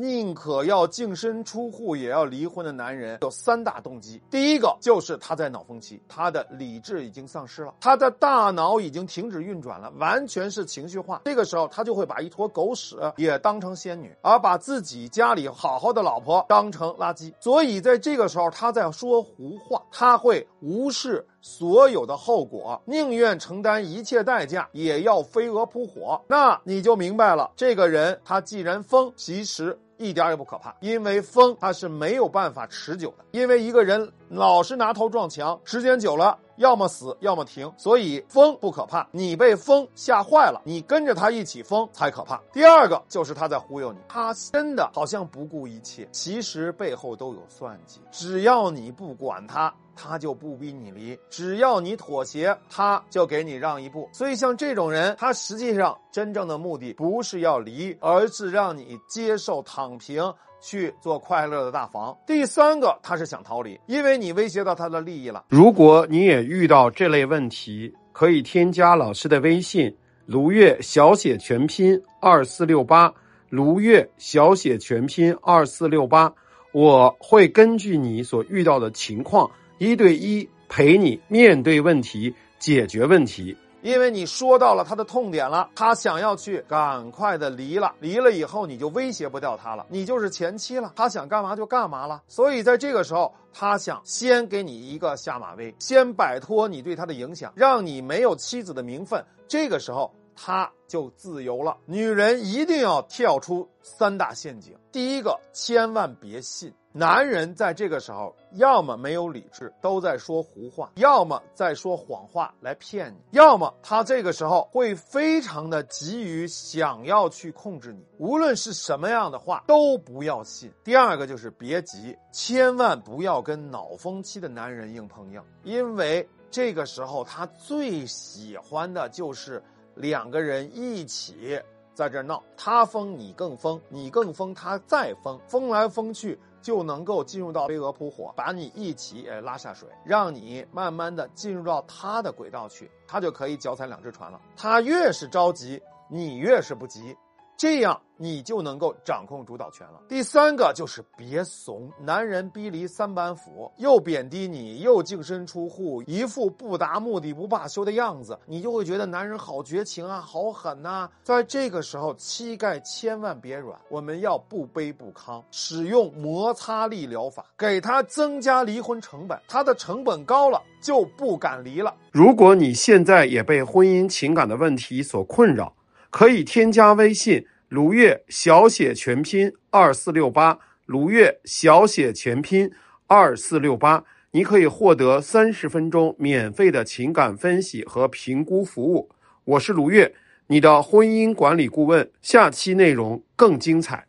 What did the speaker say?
宁可要净身出户也要离婚的男人有三大动机。第一个就是他在脑风期，他的理智已经丧失了，他的大脑已经停止运转了，完全是情绪化。这个时候，他就会把一坨狗屎也当成仙女，而把自己家里好好的老婆当成垃圾。所以在这个时候，他在说胡话，他会无视所有的后果，宁愿承担一切代价，也要飞蛾扑火。那你就明白了，这个人他既然疯，其实。一点也不可怕，因为风它是没有办法持久的。因为一个人老是拿头撞墙，时间久了，要么死，要么停。所以疯不可怕，你被疯吓坏了，你跟着他一起疯才可怕。第二个就是他在忽悠你，他真的好像不顾一切，其实背后都有算计。只要你不管他。他就不逼你离，只要你妥协，他就给你让一步。所以像这种人，他实际上真正的目的不是要离，而是让你接受躺平，去做快乐的大房。第三个，他是想逃离，因为你威胁到他的利益了。如果你也遇到这类问题，可以添加老师的微信：卢月小写全拼二四六八，卢月小写全拼二四六八，我会根据你所遇到的情况。一对一陪你面对问题，解决问题。因为你说到了他的痛点了，他想要去赶快的离了，离了以后你就威胁不掉他了，你就是前妻了，他想干嘛就干嘛了。所以在这个时候，他想先给你一个下马威，先摆脱你对他的影响，让你没有妻子的名分。这个时候。他就自由了。女人一定要跳出三大陷阱。第一个，千万别信男人，在这个时候要么没有理智，都在说胡话；要么在说谎话来骗你；要么他这个时候会非常的急于想要去控制你。无论是什么样的话，都不要信。第二个就是别急，千万不要跟脑风期的男人硬碰硬，因为这个时候他最喜欢的就是。两个人一起在这闹，他疯你更疯，你更疯他再疯，疯来疯去就能够进入到飞蛾扑火，把你一起也拉下水，让你慢慢的进入到他的轨道去，他就可以脚踩两只船了。他越是着急，你越是不急，这样。你就能够掌控主导权了。第三个就是别怂，男人逼离三板斧，又贬低你，又净身出户，一副不达目的不罢休的样子，你就会觉得男人好绝情啊，好狠呐。在这个时候，膝盖千万别软，我们要不卑不亢，使用摩擦力疗法，给他增加离婚成本，他的成本高了就不敢离了。如果你现在也被婚姻情感的问题所困扰，可以添加微信。卢月小写全拼二四六八，卢月小写全拼二四六八，你可以获得三十分钟免费的情感分析和评估服务。我是卢月，你的婚姻管理顾问。下期内容更精彩。